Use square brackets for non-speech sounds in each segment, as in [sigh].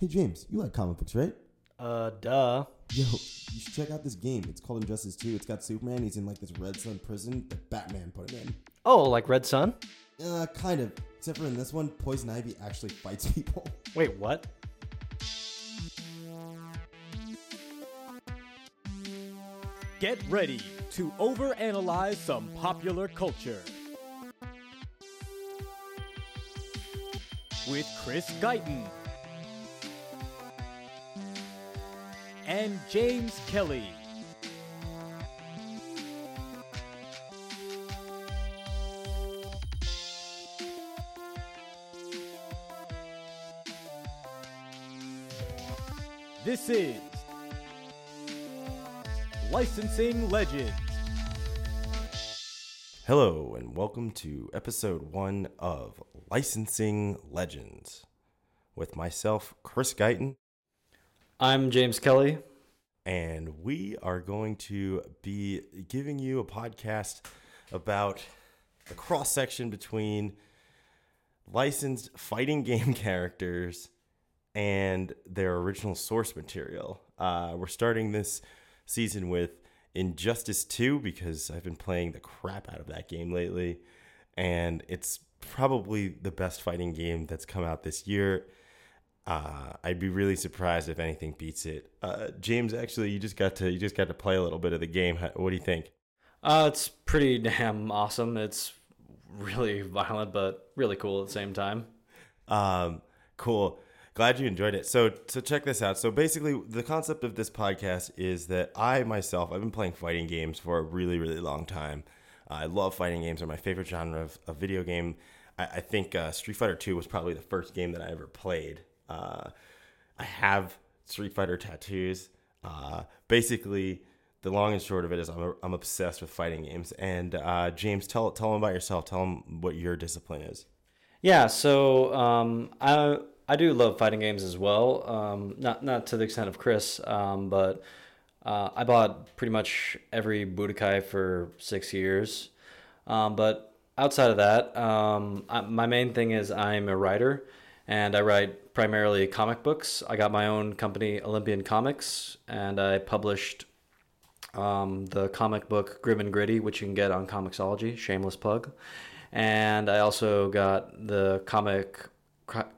Hey James, you like comic books, right? Uh, duh. Yo, you should check out this game. It's called Injustice 2. It's got Superman. He's in like this Red Sun prison that Batman put him in. Oh, like Red Sun? Uh, kind of. Except for in this one, Poison Ivy actually fights [laughs] people. Wait, what? Get ready to overanalyze some popular culture. With Chris Guyton and James Kelly. This is Licensing Legends. Hello, and welcome to episode one of Licensing Legends with myself, Chris Guyton, I'm James Kelly. and we are going to be giving you a podcast about the cross section between licensed fighting game [laughs] characters and their original source material. Uh, we're starting this season with Injustice 2 because I've been playing the crap out of that game lately, and it's probably the best fighting game that's come out this year. Uh, I'd be really surprised if anything beats it. Uh, James, actually, you just got to you just got to play a little bit of the game. How- What do you think? Uh, it's pretty damn awesome. It's really violent, but really cool at the same time. Um, cool. Glad you enjoyed it. So, so check this out. So basically, the concept of this podcast is that I myself, I've been playing fighting games for a really, really long time. I love fighting games; they're my favorite genre of, of video game. I, I think uh, Street Fighter Two was probably the first game that I ever played. Uh, I have Street Fighter tattoos. Uh, basically, the long and short of it is, I'm, I'm obsessed with fighting games. And uh, James, tell tell them about yourself. Tell them what your discipline is. Yeah, so um, I I do love fighting games as well. Um, not not to the extent of Chris, um, but uh, I bought pretty much every Budokai for six years. Um, but outside of that, um, I, my main thing is I'm a writer, and I write primarily comic books. I got my own company, Olympian Comics, and I published um, the comic book Grim and Gritty, which you can get on Comixology, shameless plug. And I also got the comic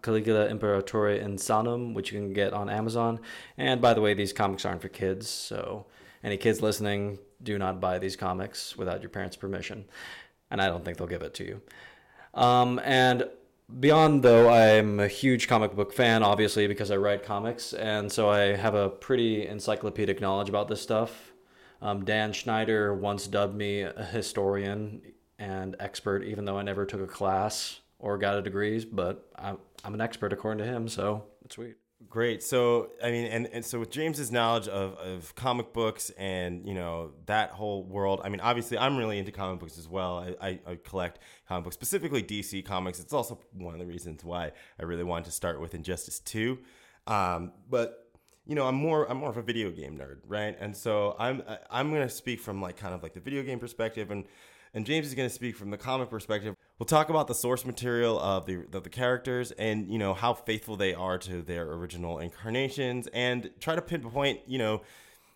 Caligula Imperatore Insanum, which you can get on Amazon. And by the way, these comics aren't for kids, so any kids listening, do not buy these comics without your parents' permission. And I don't think they'll give it to you. Um, and beyond though, I'm a huge comic book fan, obviously, because I write comics, and so I have a pretty encyclopedic knowledge about this stuff. Um, Dan Schneider once dubbed me a historian and expert, even though I never took a class or got a degree, but I'm, I'm an expert according to him, so it's sweet. Great. So, I mean, and, and so with James's knowledge of, of comic books and, you know, that whole world, I mean, obviously I'm really into comic books as well. I, I, I collect comic books, specifically DC comics. It's also one of the reasons why I really wanted to start with Injustice 2. Um, but, you know, I'm more, I'm more of a video game nerd, right? And so I'm, I'm going to speak from like kind of like the video game perspective and, and James is going to speak from the comic perspective. We'll talk about the source material of the the characters and you know how faithful they are to their original incarnations, and try to pinpoint you know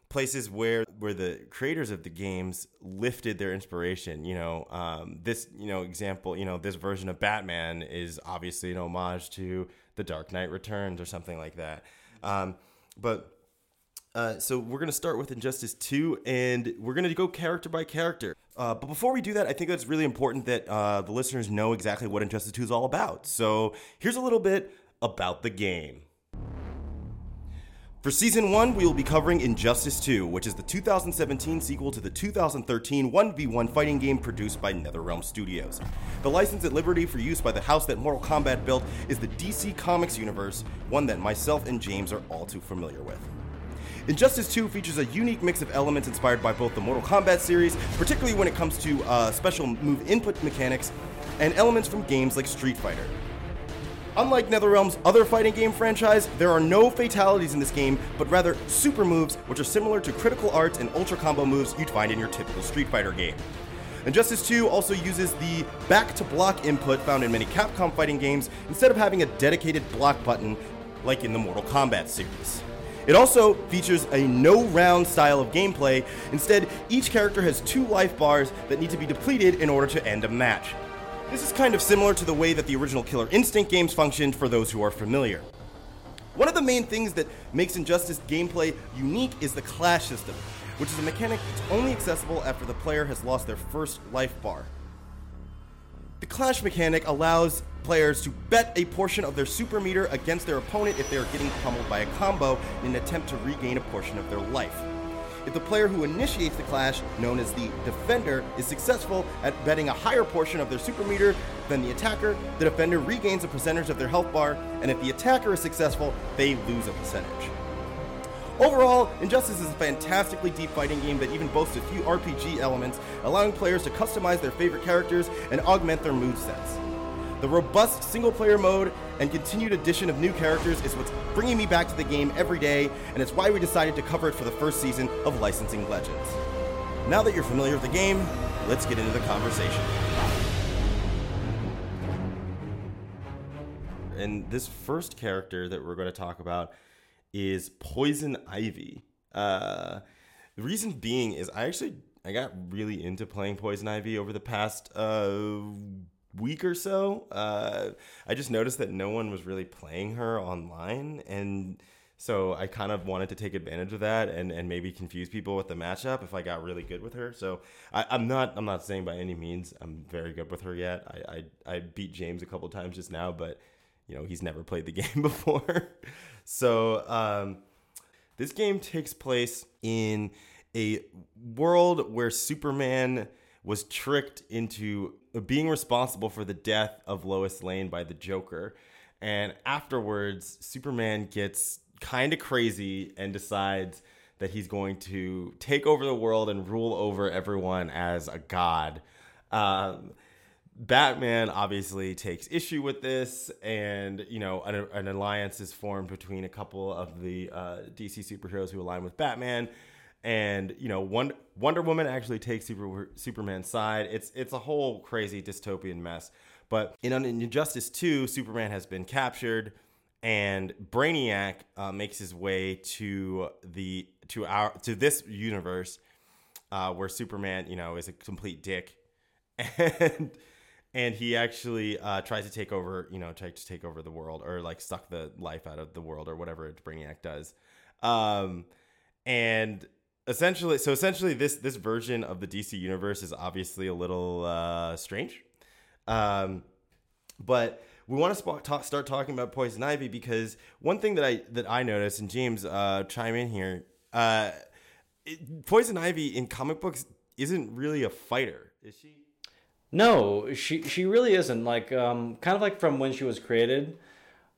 places where where the creators of the games lifted their inspiration. You know, um, this you know example, you know this version of Batman is obviously an homage to The Dark Knight Returns or something like that. Um, but uh, so we're gonna start with Injustice Two, and we're gonna go character by character. Uh, but before we do that, I think it's really important that uh, the listeners know exactly what Injustice Two is all about. So here's a little bit about the game. For season one, we will be covering Injustice 2, which is the 2017 sequel to the 2013 1v1 fighting game produced by NetherRealm Studios. The license at liberty for use by the house that Mortal Kombat built is the DC Comics universe, one that myself and James are all too familiar with. Injustice 2 features a unique mix of elements inspired by both the Mortal Kombat series, particularly when it comes to uh, special move input mechanics, and elements from games like Street Fighter. Unlike NetherRealm's other fighting game franchise, there are no fatalities in this game, but rather super moves, which are similar to critical arts and ultra combo moves you'd find in your typical Street Fighter game. Injustice 2 also uses the back to block input found in many Capcom fighting games instead of having a dedicated block button like in the Mortal Kombat series. It also features a no round style of gameplay. Instead, each character has two life bars that need to be depleted in order to end a match. This is kind of similar to the way that the original Killer Instinct games functioned for those who are familiar. One of the main things that makes Injustice gameplay unique is the clash system, which is a mechanic that's only accessible after the player has lost their first life bar. The clash mechanic allows players to bet a portion of their super meter against their opponent if they are getting pummeled by a combo in an attempt to regain a portion of their life. If the player who initiates the clash, known as the defender, is successful at betting a higher portion of their super meter than the attacker, the defender regains a percentage of their health bar, and if the attacker is successful, they lose a percentage. Overall, Injustice is a fantastically deep fighting game that even boasts a few RPG elements, allowing players to customize their favorite characters and augment their move sets. The robust single player mode and continued addition of new characters is what's bringing me back to the game every day, and it's why we decided to cover it for the first season of Licensing Legends. Now that you're familiar with the game, let's get into the conversation. And this first character that we're going to talk about is Poison Ivy. Uh, the reason being is I actually I got really into playing Poison Ivy over the past uh, week or so. Uh, I just noticed that no one was really playing her online, and so I kind of wanted to take advantage of that and, and maybe confuse people with the matchup if I got really good with her. So I, am not I'm not saying by any means I'm very good with her yet. I, I, I beat James a couple times just now, but you know he's never played the [laughs] game before. So um, this game takes place in a world where Superman was tricked into being responsible for the death of Lois Lane by the Joker. And afterwards, Superman gets kind of crazy and decides that he's going to take over the world and rule over everyone as a god. Um, Batman obviously takes issue with this, and you know an, an alliance is formed between a couple of the uh, DC superheroes who align with Batman, and you know Wonder, Wonder Woman actually takes Super, Superman's side. It's it's a whole crazy dystopian mess. But in Injustice 2, Superman has been captured, and Brainiac uh, makes his way to the to our to this universe uh, where Superman, you know, is a complete dick, [laughs] and and he actually uh, tries to take over, you know, tries to take over the world or like suck the life out of the world or whatever Brainiac does. Um, and essentially, so essentially, this this version of the DC universe is obviously a little uh, strange. Um, but we want to sp- talk, start talking about Poison Ivy because one thing that I that I noticed, and James, uh, chime in here. Uh, it, Poison Ivy in comic books isn't really a fighter, is she? No, she she really isn't. Like um, kind of like from when she was created,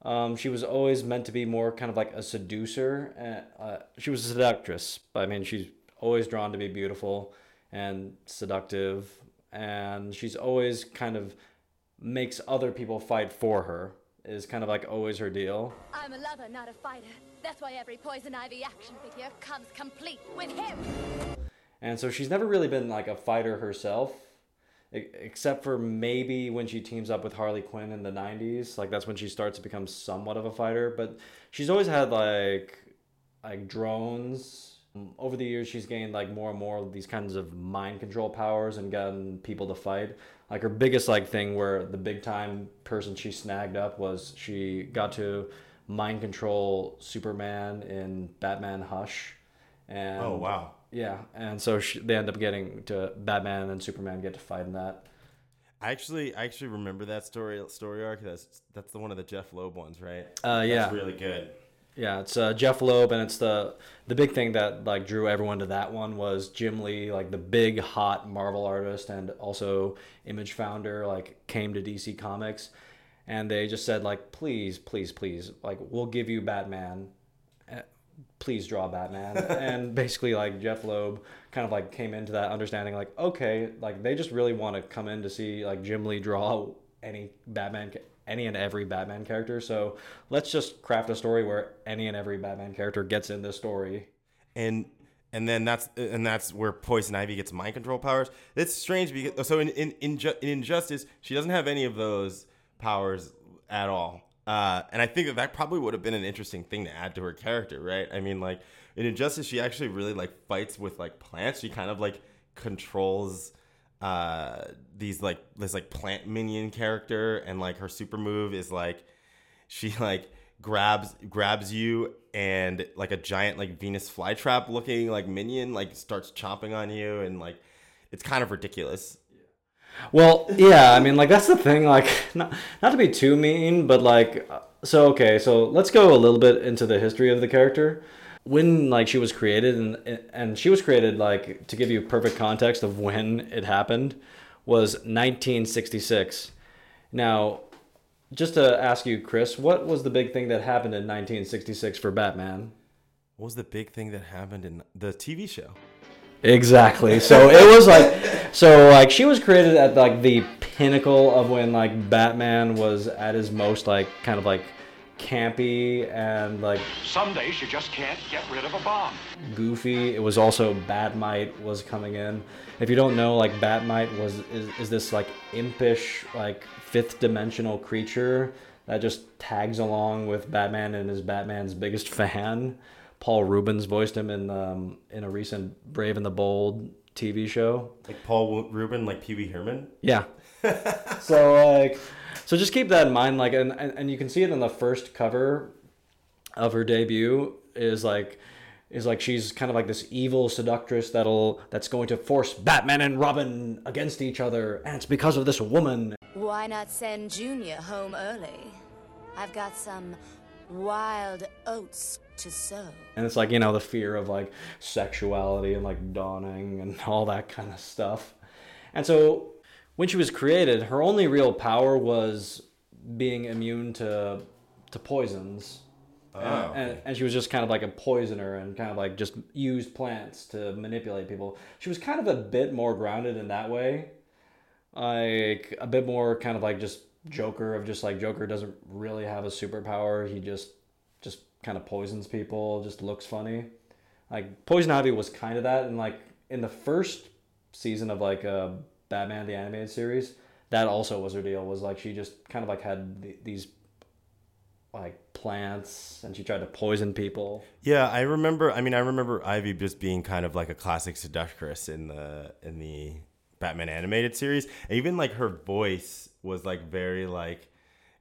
um, she was always meant to be more kind of like a seducer. Uh, she was a seductress, but I mean, she's always drawn to be beautiful and seductive, and she's always kind of makes other people fight for her. Is kind of like always her deal. I'm a lover, not a fighter. That's why every Poison Ivy action figure comes complete with him. And so she's never really been like a fighter herself except for maybe when she teams up with Harley Quinn in the 90s like that's when she starts to become somewhat of a fighter but she's always had like like drones. Over the years she's gained like more and more of these kinds of mind control powers and gotten people to fight. Like her biggest like thing where the big time person she snagged up was she got to mind control Superman in Batman Hush. And oh wow yeah, and so she, they end up getting to Batman and Superman get to fight in that. I actually, I actually remember that story story arc. That's that's the one of the Jeph Loeb ones, right? Uh, yeah, that's really good. Yeah, it's uh, Jeph Loeb, and it's the the big thing that like drew everyone to that one was Jim Lee, like the big hot Marvel artist and also Image founder, like came to DC Comics, and they just said like, please, please, please, like we'll give you Batman, please draw Batman. and [laughs] basically, like Jeph Loeb kind of like came into that understanding, like, okay, like they just really want to come in to see like Jim Lee draw any Batman, any and every Batman character. So let's just craft a story where any and every Batman character gets in this story. And and then that's and that's where Poison Ivy gets mind control powers. It's strange because so in in in, in Injustice she doesn't have any of those powers at all. Uh, and I think that that probably would have been an interesting thing to add to her character, right? I mean, like in Injustice, she actually really like fights with like plants. She kind of like controls uh these like this like plant minion character and like her super move is like she like grabs grabs you and like a giant like Venus flytrap looking like minion like starts chomping on you and like it's kind of ridiculous. Well, yeah, I mean, like that's the thing. Like, [laughs] not not to be too mean, but like, uh, so okay, so let's go a little bit into the history of the character. When like she was created, and and she was created like to give you perfect context of when it happened, was 1966. Now, just to ask you, Chris, what was the big thing that happened in 1966 for Batman? What was the big thing that happened in the TV show? Exactly. So it was like, so like she was created at like the pinnacle of when like Batman was at his most like kind of like campy and like Some days you just can't get rid of a bomb. goofy. It was also Bat-Mite was coming in. If you don't know, like Bat-Mite was is, is this like impish like fifth dimensional creature that just tags along with Batman and is Batman's biggest [laughs] fan. Paul Reubens voiced him in um, in a recent Brave and the Bold TV show. Like Paul Rubin, like Pee Wee Herman. Yeah. [laughs] so like, so just keep that in mind. Like, and, and and you can see it in the first cover of her debut is like is like she's kind of like this evil seductress that'll that's going to force Batman and Robin against each other, and it's because of this woman. Why not send Junior home early? I've got some wild oats to sow. And it's like you know the fear of like sexuality and like dawning and [laughs] all that kind of stuff. And so when she was created, her only real power was being immune to to poisons. Oh, and, and, and she was just kind of like a poisoner and kind of like just used plants to manipulate people. She was kind of a bit more grounded in that way. Like a bit more kind of like just Joker of just like Joker doesn't really have a superpower. He just just kind of poisons people, just looks funny. Like Poison Ivy was kind of that and like in the first season of like uh Batman the animated series, that also was her deal was like she just kind of like had th- these like plants and she tried to poison people. Yeah, I remember. I mean, I remember Ivy just being kind of like a classic seductress in the in the Batman animated series. Even like her voice was like very like.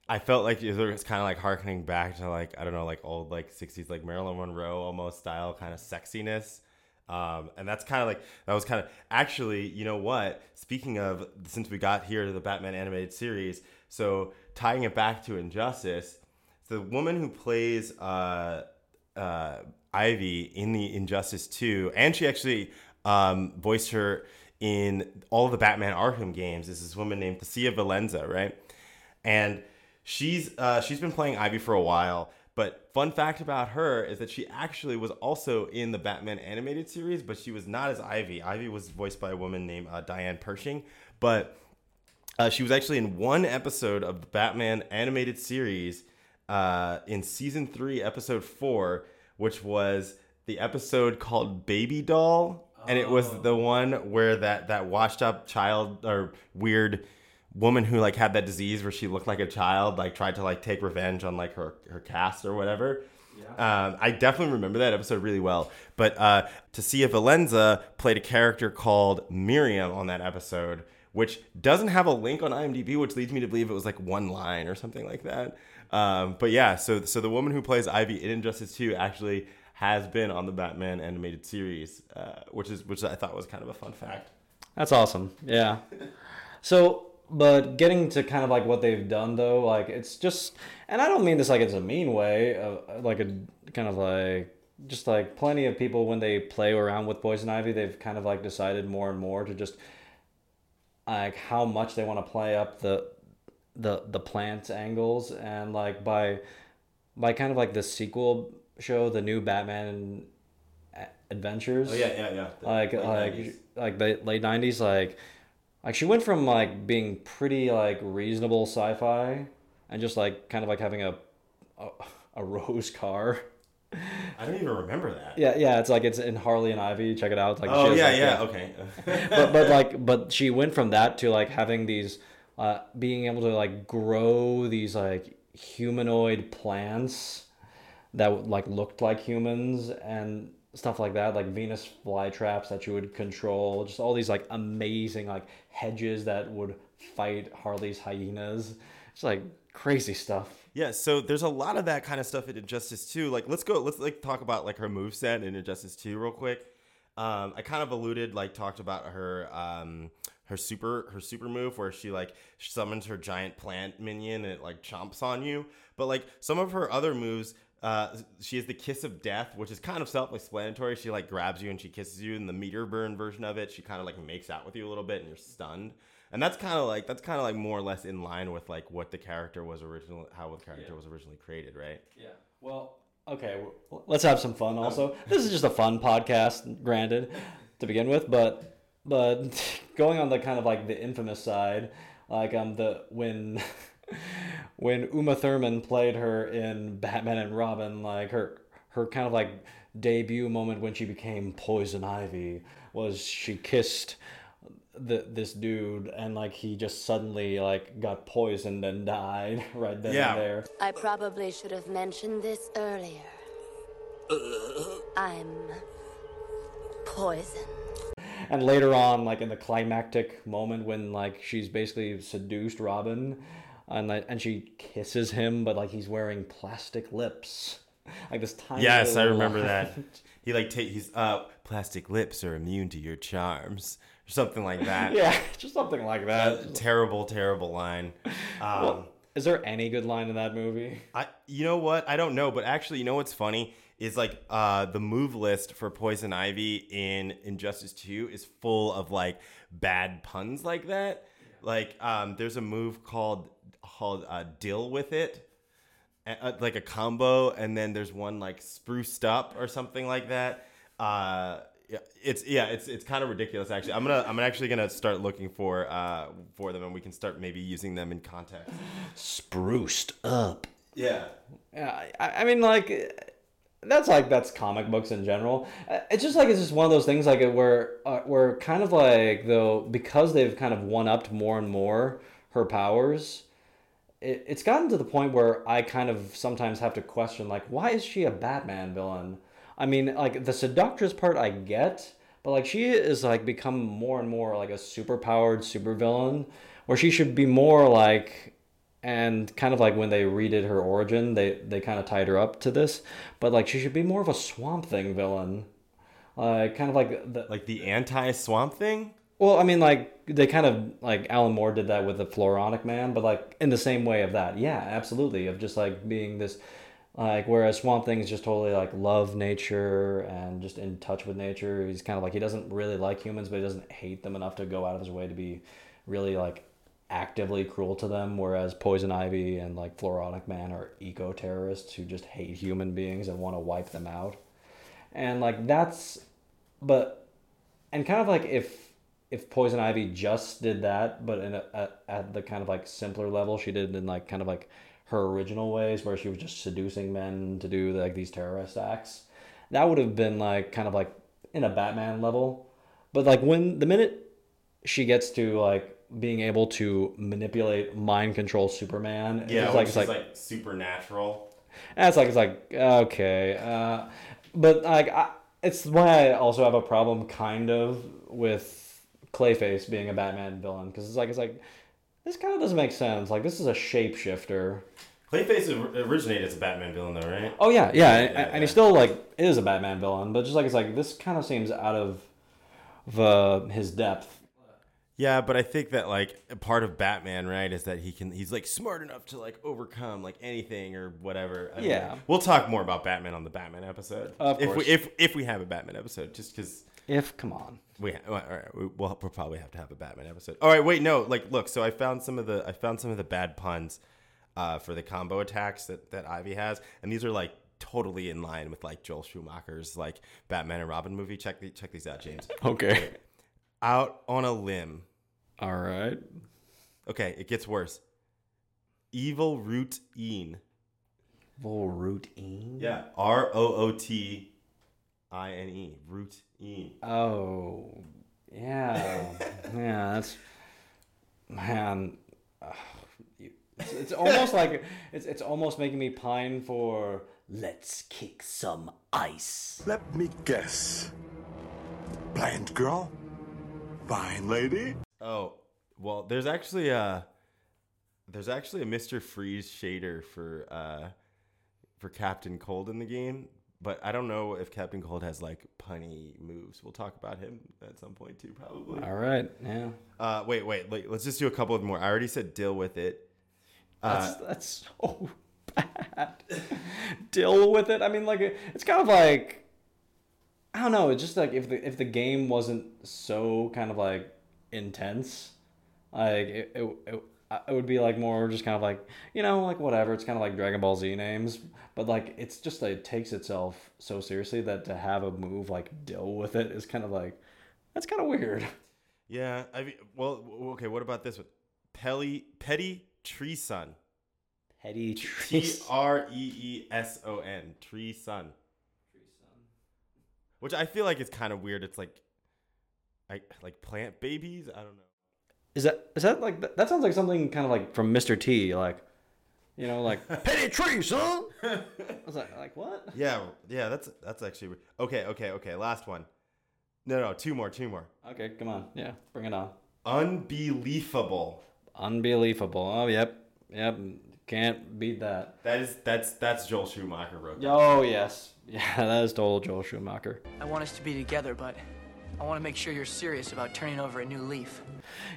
I felt like it was kind of like harkening back to like I don't know like old like '60s like Marilyn Monroe almost style kind of sexiness. Um, and that's kind of like that was kind of actually you know what speaking of since we got here to the Batman animated series so tying it back to Injustice the woman who plays uh, uh, Ivy in the Injustice 2, and she actually um, voiced her in all the Batman Arkham games, is this woman named Tasia Valenza, right? And she's uh, she's been playing Ivy for a while. But fun fact about her is that she actually was also in the Batman animated series, but she was not as Ivy. Ivy was voiced by a woman named uh, Diane Pershing, but uh, she was actually in one episode of the Batman animated series uh, in season three, episode four, which was the episode called Baby Doll, and it was the one where that that washed up child or weird woman who like had that disease where she looked like a child, like tried to like take revenge on like her her cast or whatever. Um, I definitely remember that episode really well. But uh, Tasia Valenza played a character called Miriam on that episode, which doesn't have a link on IMDb, which leads me to believe it was like one line or something like that. Um, but yeah, so so the woman who plays Ivy in Injustice 2 actually has been on the Batman animated series, uh, which is which I thought was kind of a fun fact. That's awesome. Yeah. [laughs] So, but getting to kind of like what they've done though, like it's just, and I don't mean this like it's a mean way, uh, like a kind of like just like plenty of people when they play around with poison ivy, they've kind of like decided more and more to just like how much they want to play up the the the plant angles and like by by kind of like the sequel show, the new Batman Adventures Oh yeah, yeah, yeah. The like like 90s. like the late nineties, like like she went from like being pretty like reasonable sci-fi and just like kind of like having a a, a rose car. I don't even remember that. Yeah, yeah, it's like it's in Harley and Ivy. Check it out. Like Oh yeah, like, yeah. Okay. [laughs] but but like but she went from that to like having these uh being able to like grow these like humanoid plants that like looked like humans and stuff like that, like Venus flytraps that you would control, just all these like amazing like hedges that would fight Harley's hyenas. It's like crazy stuff. Yeah, so there's a lot of that kind of stuff in Injustice 2. Like, let's go. Let's like talk about like her moveset in Injustice 2 real quick. Um, I kind of alluded, like, talked about her um, her super her super move where she like summons her giant plant minion and it like chomps on you. But like some of her other moves, uh, she has the kiss of death, which is kind of self-explanatory. She like grabs you and she kisses you. In the meter burn version of it, she kind of like makes out with you a little bit and you're stunned. And that's kind of like that's kind of like more or less in line with like what the character was original, how the character was originally created, right? Yeah. Well, okay. well, Let's have some fun. Also, this is just a fun podcast, granted, to begin with. But but [laughs] going on the kind of like the infamous side, like um the when [laughs] when Uma Thurman played her in Batman and Robin, like her her kind of like debut moment when she became Poison Ivy was she kissed the this dude and like he just suddenly like got poisoned and died [laughs] right then Yeah. and there. I probably should have mentioned this earlier. I'm poison. And later on, like in the climactic moment when like she's basically seduced Robin, and like, and she kisses him, but like he's wearing plastic lips, [laughs] like this tiny. Yes, I remember line. that. [laughs] He like take he's uh plastic lips are immune to your charms or something like that. [laughs] yeah, just something like that. Terrible, terrible line. Um, Is there any good line in that movie? I you know what? I don't know, but actually, you know what's funny is like uh the move list for Poison Ivy in Injustice 2 is full of like bad puns like that. Like um there's a move called called uh, Dill with it. a- uh, like a combo and then there's one like spruced up or something like that. Uh it's yeah, it's it's kind of ridiculous actually. I'm gonna I'm actually gonna start looking for uh for them and we can start maybe using them in context. Spruced up. Yeah. Yeah, I, I mean, like, that's like that's comic books in general. Uh, It's just like it's just one of those things like where uh, where kind of like though because they've kind of one upped more and more her powers. It, it's gotten to the point where I kind of sometimes have to question like why is she a Batman villain? I mean, like the seductress part I get, but like she is like become more and more like a superpowered supervillain, where she should be more like and kind of like when they redid her origin, they they kind of tied her up to this, but like she should be more of a Swamp Thing villain, like kind of like the Like the anti swamp thing? Well, I mean like they kind of like Alan Moore did that with the Floronic Man, but like in the same way of that, yeah, absolutely, of just like being this. Like whereas Swamp Thing is just totally like love nature and just in touch with nature. He's kind of like he doesn't really like humans, but he doesn't hate them enough to go out of his way to be really like actively cruel to them. Whereas Poison Ivy and like Floronic Man are eco terrorists who just hate human beings and want to wipe them out. And like that's, but and kind of like if if Poison Ivy just did that, but in a, at, at the kind of like simpler level, she did it in like kind of like her original ways, where she was just seducing men to do like these terrorist acts. That would have been like kind of like in a Batman level, but like when the minute she gets to like being able to manipulate mind control Superman, Yeah, it's like it's like, like supernatural. and it's like it's like okay, uh, but like I, it's why I also have a problem kind of with Clayface being a Batman villain because it's like it's like this kind of doesn't make sense. Like this is a shapeshifter. Clayface originated as a Batman villain, though, right? Oh yeah, yeah, and, yeah, and yeah. he still like is a Batman villain, but just like it's like this kind of seems out of the his depth. Yeah, but I think that like a part of Batman, right, is that he can he's like smart enough to like overcome like anything or whatever. I mean, Yeah. we'll talk more about Batman on the Batman episode. If we if if we have a Batman episode, just because If come on, we all right, we- we'll, we'll probably have to have a Batman episode. All right, wait, no, like look, so I found some of the I found some of the bad puns uh, for the combo attacks that that Ivy has, and these are like totally in line with like Joel Schumacher's like Batman and Robin movie. Check the, check these out, James. [laughs] okay, Out on a limb. all right. Okay, it gets worse. Evil root een. Full routine. Yeah, R O O T I N E. Root een. Oh, yeah, yeah. That's man. ugh, you, It's, it's almost like it's it's almost making me pine for let's kick some ice. Let me guess. Blind girl? Fine lady? Oh, well, there's actually a there's actually a Mr. Freeze shader for uh for Captain Cold in the game, but I don't know if Captain Cold has like punny moves. We'll talk about him at some point too, probably. All right, yeah. Uh, wait, wait, wait, let's just do a couple of more. I already said deal with it. That's that's so bad. [laughs] Deal with it. I mean, like it's kind of like I don't know. It's just like if the if the game wasn't so kind of like intense, like it it, it, it would be like more just kind of like you know like whatever. It's kind of like Dragon Ball Z names, but like it's just like it takes itself so seriously that to have a move like deal with it is kind of like that's kind of weird. Yeah, I mean, well, okay. What about this one? Pelly, Petty Tree Sun. Petty T tree R E E S O N. Tree Sun. Which I feel like it's kind of weird. It's like, I like plant babies. I don't know. Is that is that like that, that sounds like something kind of like from Mr. T, like you know, like [laughs] petty tree, son. I was like, like what? Yeah, yeah. That's that's actually okay. Okay, okay. Last one. No, no. Two more. Two more. Okay, come on, yeah, bring it on. Unbelievable. Unbelievable. Oh, yep, yep. Can't beat that. That is that's that's Joel Schumacher wrote. that. Oh yes, [laughs] yeah, that is total Joel Schumacher. I want us to be together, but I want to make sure you're serious about turning over a new leaf.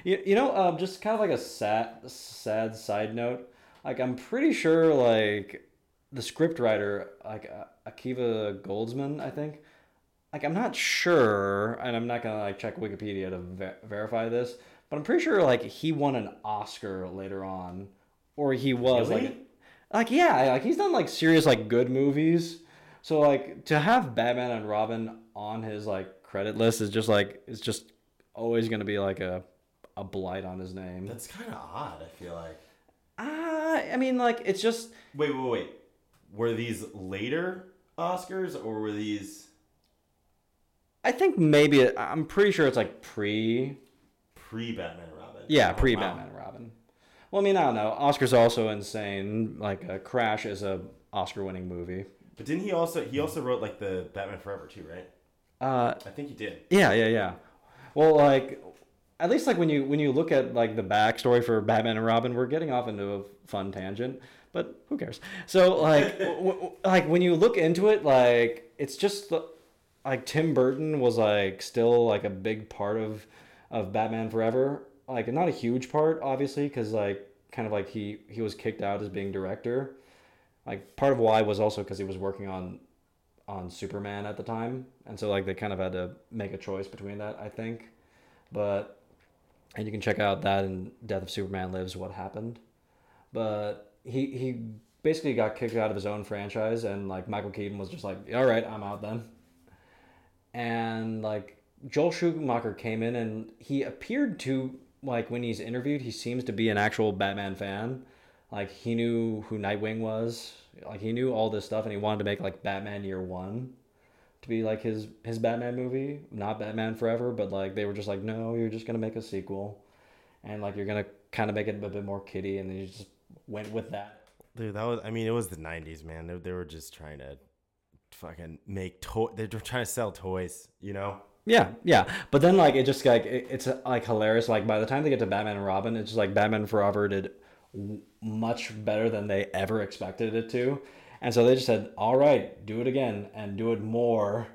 You, you know, um, just kind of like a sad sad side note. Like I'm pretty sure like the script writer, like uh, Akiva Goldsman, I think. Like I'm not sure, and I'm not gonna like check Wikipedia to ver- verify this, but I'm pretty sure like he won an Oscar later on, or he was Really? like, like yeah, like he's done like serious like good movies. So like to have Batman and Robin on his like credit list is just like it's just always gonna be like a a blight on his name. That's kind of odd. I feel like. Ah, I mean, like it's just Wait, wait, wait. Were these later Oscars or were these I think maybe it, I'm pretty sure it's like pre. pre Batman Robin? Yeah, Oh, pre. Batman Robin. Well, I mean, I don't know. Oscar's also insane. Like uh, Crash is a Oscar-winning movie. But didn't he also he also wrote like the Batman Forever too, right? Uh, I think he did. yeah, yeah, yeah. Well, like at least like when you when you look at like the backstory for Batman and Robin, we're getting off into a fun tangent, but who cares? So like [laughs] w- w- like when you look into it, like it's just like Tim Burton was like still like a big part of of Batman Forever. Like not a huge part, obviously, because like kind of like he he was kicked out as being director. Like part of why was also because he was working on on Superman at the time, and so like they kind of had to make a choice between that, I think. But and you can check out that in Death of Superman Lives what happened. But he he basically got kicked out of his own franchise, and like Michael Keaton was just like, all right, I'm out then. And like Joel Schumacher came in, and he appeared to like when he's interviewed, he seems to be an actual Batman fan. Like he knew who Nightwing was, like he knew all this stuff, and he wanted to make like Batman Year One to be like his his Batman movie, not Batman Forever, but like they were just like, no, you're just gonna make a sequel, and like you're gonna kind of make it a bit more kiddie, and then you just went with that. Dude, that was I mean, it was the '90s, man. They, they were just trying to fucking make toy. They're trying to sell toys, you know. Yeah, yeah, but then like it just like it, it's like hilarious. Like by the time they get to Batman and Robin, it's just like Batman Forever did much better than they ever expected it to, and so they just said, "All right, do it again and do it more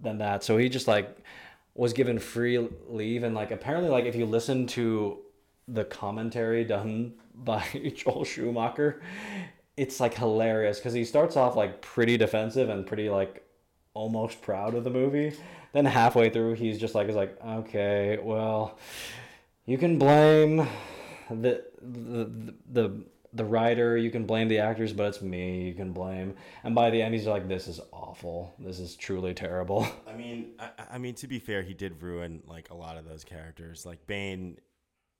than that." So he just like was given free leave, and like apparently like if you listen to the commentary done [laughs] by [laughs] Joel Schumacher, it's like hilarious because he starts off like pretty defensive and pretty like almost proud of the movie. Then halfway through, he's just like, "Is like, okay, well, you can blame the the the the writer, you can blame the actors, but it's me you can blame." And by the end, he's like, "This is awful. This is truly terrible." [laughs] I mean, I, I mean, to be fair, he did ruin like a lot of those characters. Like Bane,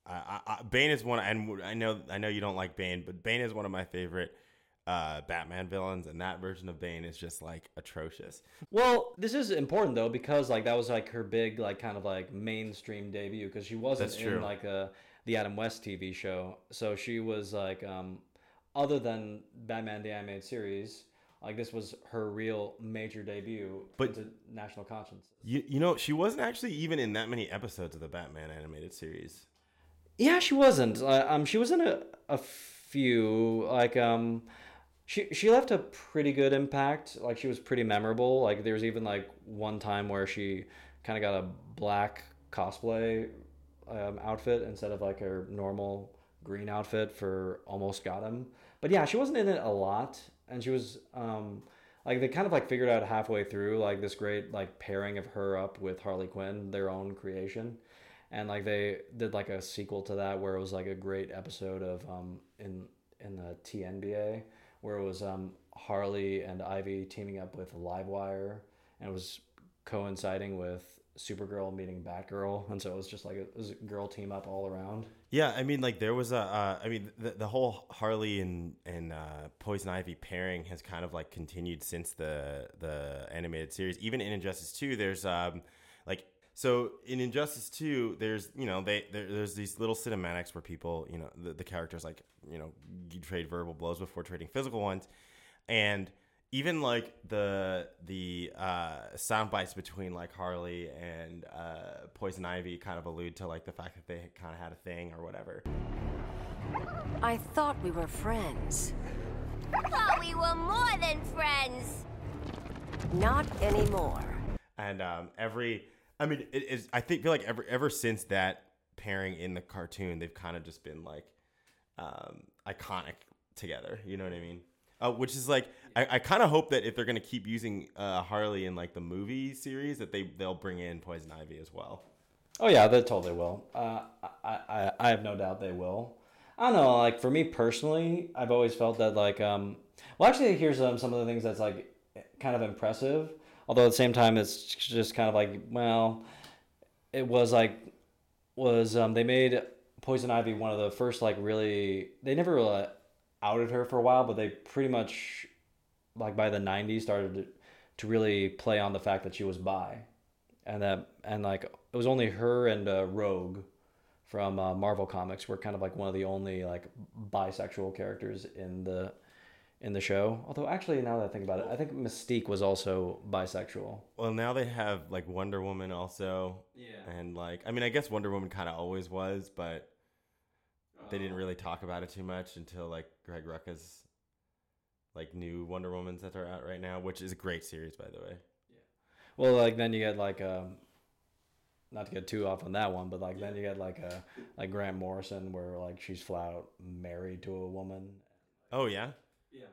I, I, Bane is one, and I know, I know you don't like Bane, but Bane is one of my favorite uh, Batman villains, and that version of Bane is just like atrocious. Well, this is important though because like that was like her big like kind of like mainstream debut because she wasn't in like a the Adam West TV show. So she was like, um, other than Batman the animated series, like this was her real major debut But- into national conscience. You, you know, she wasn't actually even in that many episodes of the Batman animated series. Yeah, she wasn't. Uh, um, she was in a, a few. Like, um, she she left a pretty good impact. Like, she was pretty memorable. Like, there was even like one time where she kind of got a black cosplay um, outfit instead of like her normal green outfit for Almost Got Him. But yeah, she wasn't in it a lot, and she was um, like they kind of like figured out halfway through like this great like pairing of her up with Harley Quinn, their own creation and like they did like a sequel to that where it was like a great episode of um in in the TNBA where it was um Harley and Ivy teaming up with Livewire and it was coinciding with Supergirl meeting Batgirl and so it was just like a, a girl team up all around. Yeah, I mean, like there was a, uh, I mean, the, the whole Harley and and uh, Poison Ivy pairing has kind of like continued since the the animated series. Even in Injustice Two, there's um like so in Injustice Two, there's you know they there, there's these little cinematics where people you know the, the characters like you know you trade verbal blows before trading physical ones, and even like the the uh, sound bites between like Harley and uh, Poison Ivy kind of allude to like the fact that they kind of had a thing or whatever. I thought we were friends. Thought we were more than friends. Not anymore. And um, every, I mean, it is. I think feel like ever ever since that pairing in the cartoon, they've kind of just been like um, iconic together. You know what I mean? Uh, which is like, I, I kind of hope that if they're gonna keep using uh, Harley in like the movie series, that they they'll bring in Poison Ivy as well. Oh yeah, they totally will. Uh, I, I I have no doubt they will. I don't know. Like for me personally, I've always felt that like um. Well, actually, here's um, some of the things that's like kind of impressive. Although at the same time, it's just kind of like well, it was like was um they made Poison Ivy one of the first like really they never really outed her for a while, but they pretty much like by the '90s started to, to really play on the fact that she was bi and that and like it was only her and uh, Rogue from uh, Marvel Comics were kind of like one of the only like bisexual characters in the in the show. Although actually, now that I think about it, I think Mystique was also bisexual. Well, now they have like Wonder Woman also. Yeah. And like, I mean, I guess Wonder Woman kind of always was, but they didn't really talk about it too much until like Greg Rucka's like new Wonder Womans that are out right now, which is a great series, by the way. Yeah. Well, like then you get like um, not to get too off on that one, but like then you get like a like Grant Morrison where like she's flat out married to a woman. Oh yeah. Yeah.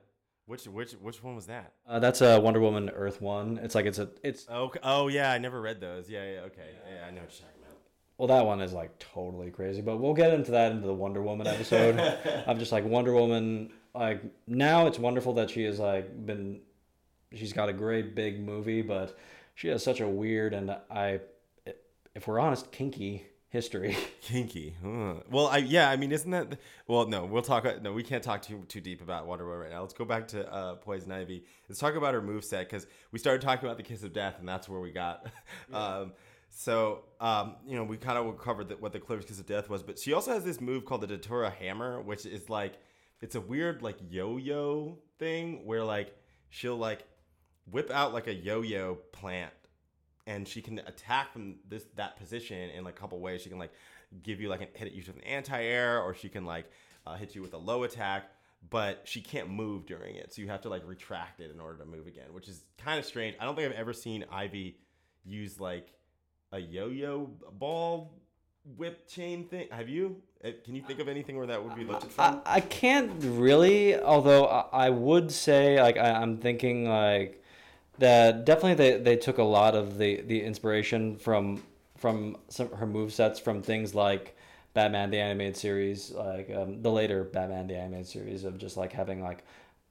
Which which which one was that? Uh, that's a Wonder Woman Earth one. It's like it's a it's Oh oh yeah, I never read those. Yeah yeah okay yeah, I know what you're talking about. Well, that one is like totally crazy, but we'll get into that into the Wonder Woman episode. [laughs] I'm just like Wonder Woman. Like now, it's wonderful that she has like been. She's got a great big movie, but she has such a weird and I, if we're honest, kinky history. [laughs] Kinky. Huh. Well, I yeah, I mean, isn't that? Well, no, we'll talk. No, we can't talk too too deep about Wonder Woman right now. Let's go back to uh, Poison Ivy. Let's talk about her move set because we started talking about the Kiss of Death, and that's where we got. [laughs] um, so um, you know, we kind of covered the, what the Clippers Kiss of Death was, but she also has this move called the Datura Hammer, which is like it's a weird like yo-yo thing where like she'll like whip out like a yo-yo plant and she can attack from this that position in like a couple ways. She can like give you like an hit it you with an anti-air, or she can like uh, hit you with a low attack. But she can't move during it, so you have to like retract it in order to move again, which is kind of strange. I don't think I've ever seen Ivy use like a yo-yo ball whip chain thing. Have you? Uh, Can you think of anything where that would be lifted from? I, I can't really, although I, I would say like I, I'm thinking like that definitely they, they took a lot of the, the inspiration from from some her move sets from things like Batman the animated series, like um, the later Batman the animated series of just like having like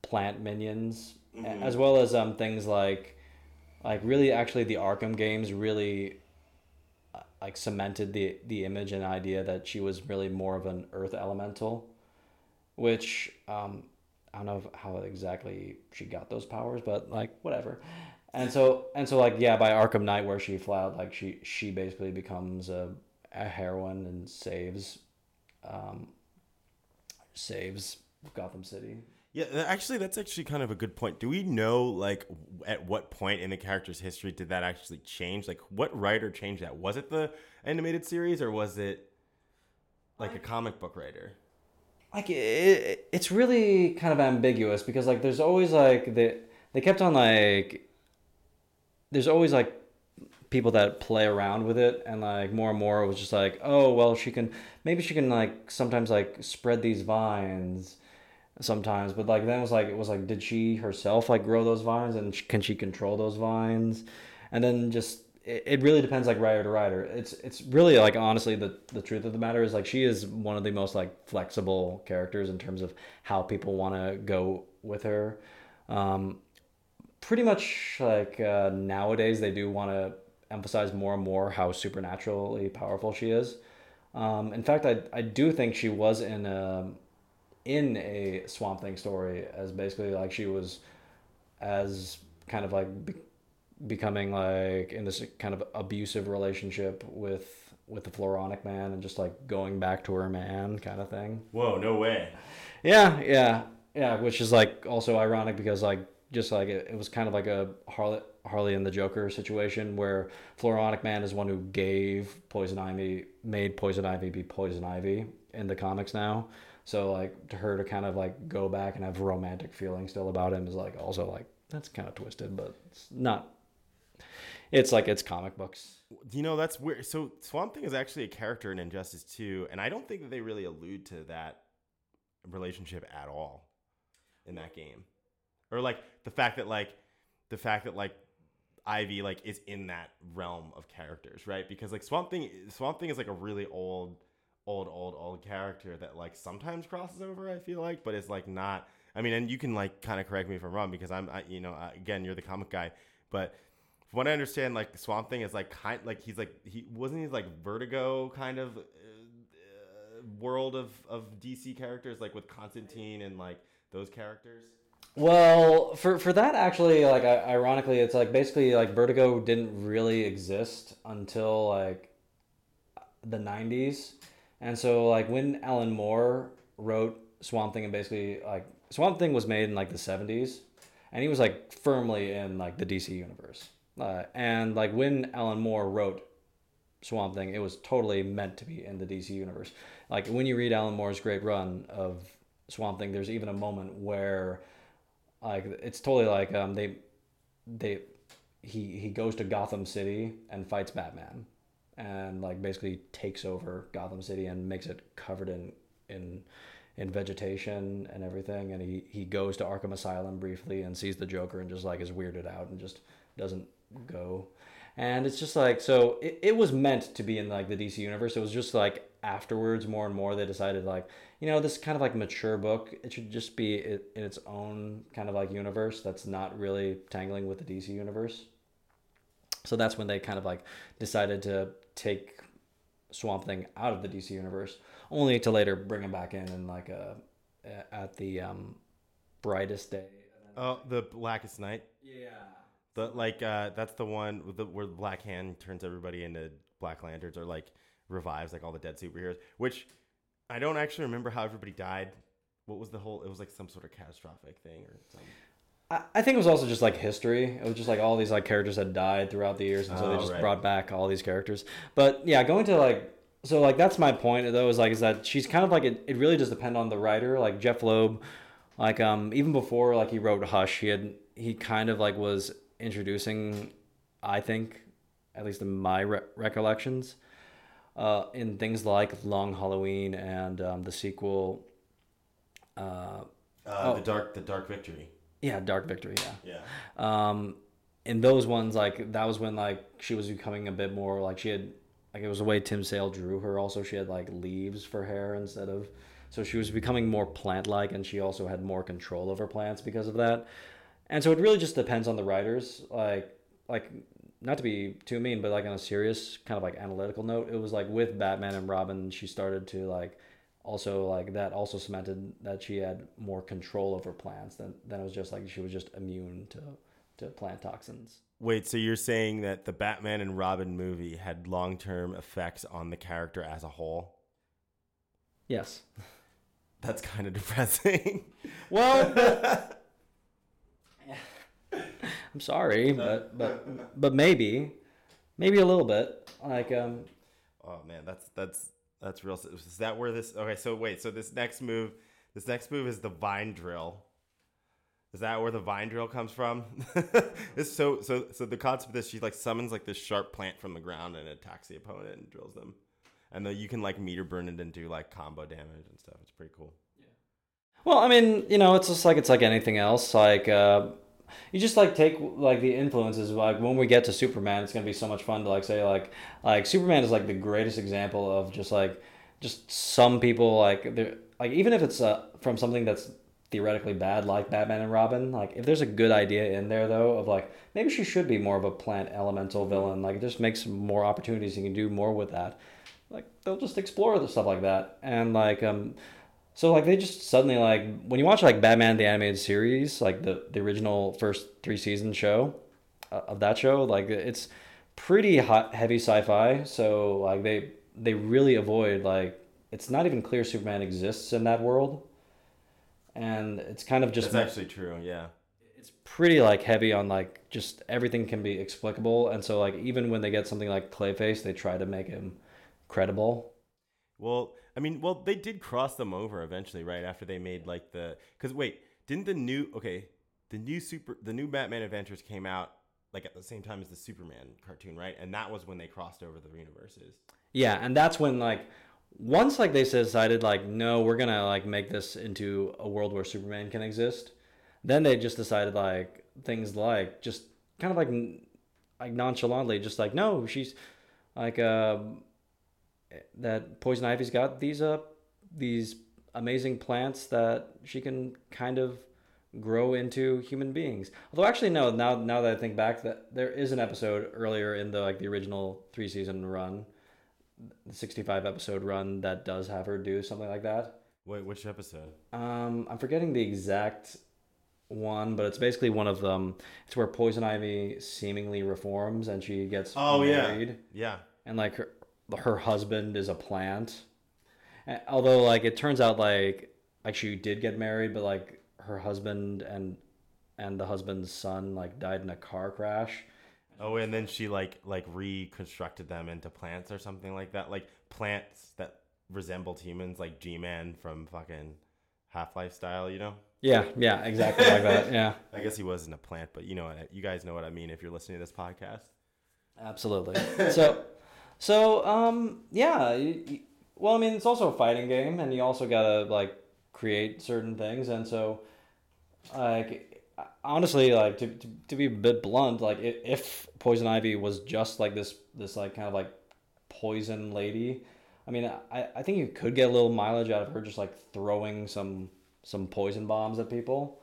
plant minions, Mhm. as well as um things like like really actually the Arkham games really like cemented the the image and idea that she was really more of an earth elemental which um I don't know how exactly she got those powers but like whatever and so and so like yeah by Arkham Knight where she flat out like she she basically becomes a, a heroine and saves um, saves Gotham City. Yeah, actually, that's actually kind of a good point. Do we know, like, at what point in the character's history did that actually change? Like, what writer changed that? Was it the animated series or was it like a comic book writer? like it, it's really kind of ambiguous because like there's always like they they kept on like there's always like people that play around with it and like more and more it was just like oh well she can maybe she can like sometimes like spread these vines sometimes but like then it was like it was like did she herself like grow those vines and can she control those vines? And then just it, it really depends like writer to writer. It's it's really like honestly the the truth of the matter is like she is one of the most like flexible characters in terms of how people want to go with her. Um pretty much like uh, nowadays they do want to emphasize more and more how supernaturally powerful she is. Um in fact i i do think she was in a in a swamp thing story as basically like she was as kind of like be- becoming like in this kind of abusive relationship with with the Floronic man and just like going back to her man kind of thing. Whoa, no way. Yeah, yeah, yeah. Which is like also ironic because like just like it, it was kind of like a Harley Harley and the Joker situation where Floronic Man is one who gave Poison Ivy made Poison Ivy be Poison Ivy in the comics now. So like to her to kind of like go back and have romantic feelings still about him is like also like that's kind of twisted, but it's not. It's like it's comic books. You know, that's weird. So Swamp Thing is actually a character in Injustice 2, and I don't think that they really allude to that relationship at all in that game. Or like the fact that like the fact that like Ivy like is in that realm of characters, right? Because like Swamp Thing Swamp Thing is like a really old old old old character that like sometimes crosses over, I feel like, but it's like not I mean, and you can like kind of correct me if I'm wrong because I'm I, you know, uh, again, you're the comic guy, but from what I understand, like Swamp Thing is like kind like he's like he wasn't he like Vertigo kind of uh, world of of DC characters like with Constantine and like those characters. Well, for for that actually, like ironically, it's like basically like Vertigo didn't really exist until like the '90s, and so like when Alan Moore wrote Swamp Thing, and basically like Swamp Thing was made in like the '70s, and he was like firmly in like the DC universe, uh, and like when Alan Moore wrote Swamp Thing, it was totally meant to be in the DC universe. Like when you read Alan Moore's great run of Swamp Thing, there's even a moment where like it's totally like um they they he he goes to Gotham City and fights Batman. And like basically takes over Gotham City and makes it covered in in in vegetation and everything. And he he goes to Arkham Asylum briefly and sees the Joker and just like is weirded out and just doesn't go. And it's just like so it, it was meant to be in like the DC universe. It was just like afterwards more and more they decided like you know this kind of like mature book it should just be in its own kind of like universe that's not really tangling with the DC universe. So that's when they kind of like decided to take Swamp Thing out of the DC universe only to later bring him back in and like uh at the um brightest day. Oh, the Blackest Night. yeah. The like uh that's the one with the, where Black Hand turns everybody into Black Lanterns or like revives like all the dead superheroes. Which I don't actually remember how everybody died. What was the whole? It was like some sort of catastrophic thing or something. I think it was also just like history. It was just like all these like characters had died throughout the years, and so they Oh, just right. brought back all these characters. But yeah, going to like so like that's my point though is like is that she's kind of like it, it really does depend on the writer. Like Jeph Loeb, like um even before like he wrote Hush, he had he kind of like was introducing, I think, at least in my re- recollections, uh, in things like Long Halloween and um, the sequel. Uh, Uh, Oh. The dark, the dark victory. yeah, Dark Victory. Yeah Yeah. um in those ones like that was when like she was becoming a bit more like she had like it was the way tim sale drew her also she had like leaves for hair instead of so she was becoming more plant-like and she also had more control over plants because of that and so it really just depends on the writers like like not to be too mean but like on a serious kind of like analytical note it was like with batman and robin she started to like also like that also cemented that she had more control over plants than than it was just like she was just immune to to plant toxins. Wait, so you're saying that the Batman and Robin movie had long term effects on the character as a whole? Yes. That's kind of depressing. Well, [laughs] [laughs] I'm sorry, but but but maybe, maybe a little bit. Like um, Oh man, that's that's that's real. Is that where this? Okay, so wait, so this next move, this next move is the vine drill. Is that where the vine drill comes from? [laughs] it's so so so the concept of this, she like summons like this sharp plant from the ground and attacks the opponent and drills them, and then you can like meter burn it and do like combo damage and stuff. It's pretty cool. Well, I mean, you know, it's just like it's like anything else. Like uh, you just like take like the influences. Like when we get to Superman, it's gonna be so much fun to like say like like Superman is like the greatest example of just like just some people like they're like even if it's uh, from something that's theoretically bad like Batman and Robin. Like if there's a good idea in there though of like maybe she should be more of a plant elemental villain. Like it just makes more opportunities. You can do more with that. Like they'll just explore the stuff like that and like um. So like they just suddenly like when you watch like Batman the animated series, like the the original first three season show uh, of that show, like it's pretty hot, heavy sci-fi. So like they they really avoid like it's not even clear Superman exists in that world, and it's kind of just That's actually true. Yeah. It's pretty like heavy on like just everything can be explicable, and so like even when they get something like Clayface, they try to make him credible. Well, I mean, well, they did cross them over eventually, right after they made like the. Because wait, didn't the new okay, the new super, the new Batman Adventures came out like at the same time as the Superman cartoon, right? And that was when they crossed over the universes. Yeah, and that's when like once like they decided like no, we're gonna like make this into a world where Superman can exist. Then they just decided like things like just kind of like like nonchalantly, just like no, she's like uh that Poison Ivy's got these uh these amazing plants that she can kind of grow into human beings. Although actually no, now now that I think back that there is an episode earlier in the like the original 3 season run, the 65 episode run that does have her do something like that. Wait, which episode? Um I'm forgetting the exact one, but it's basically one of them. It's where Poison Ivy seemingly reforms and she gets Oh, yeah. Yeah. and like her her husband is a plant. And although like it turns out like like she did get married, but like her husband and and the husband's son like died in a car crash. Oh, and then she like like reconstructed them into plants or something like that, like plants that resembled humans, like G-Man from fucking Half-Life style, you know? Yeah, yeah, exactly like that. [laughs] Yeah, I guess he wasn't a plant, but you know, you guys know what I mean if you're listening to this podcast. absolutely. [laughs] So, so um, yeah. Well, I mean, it's also a fighting game, and you also gotta like create certain things, and so like honestly like to, to, to be a bit blunt like if poison ivy was just like this this like kind of like poison lady i mean i i think you could get a little mileage out of her just like throwing some some poison bombs at people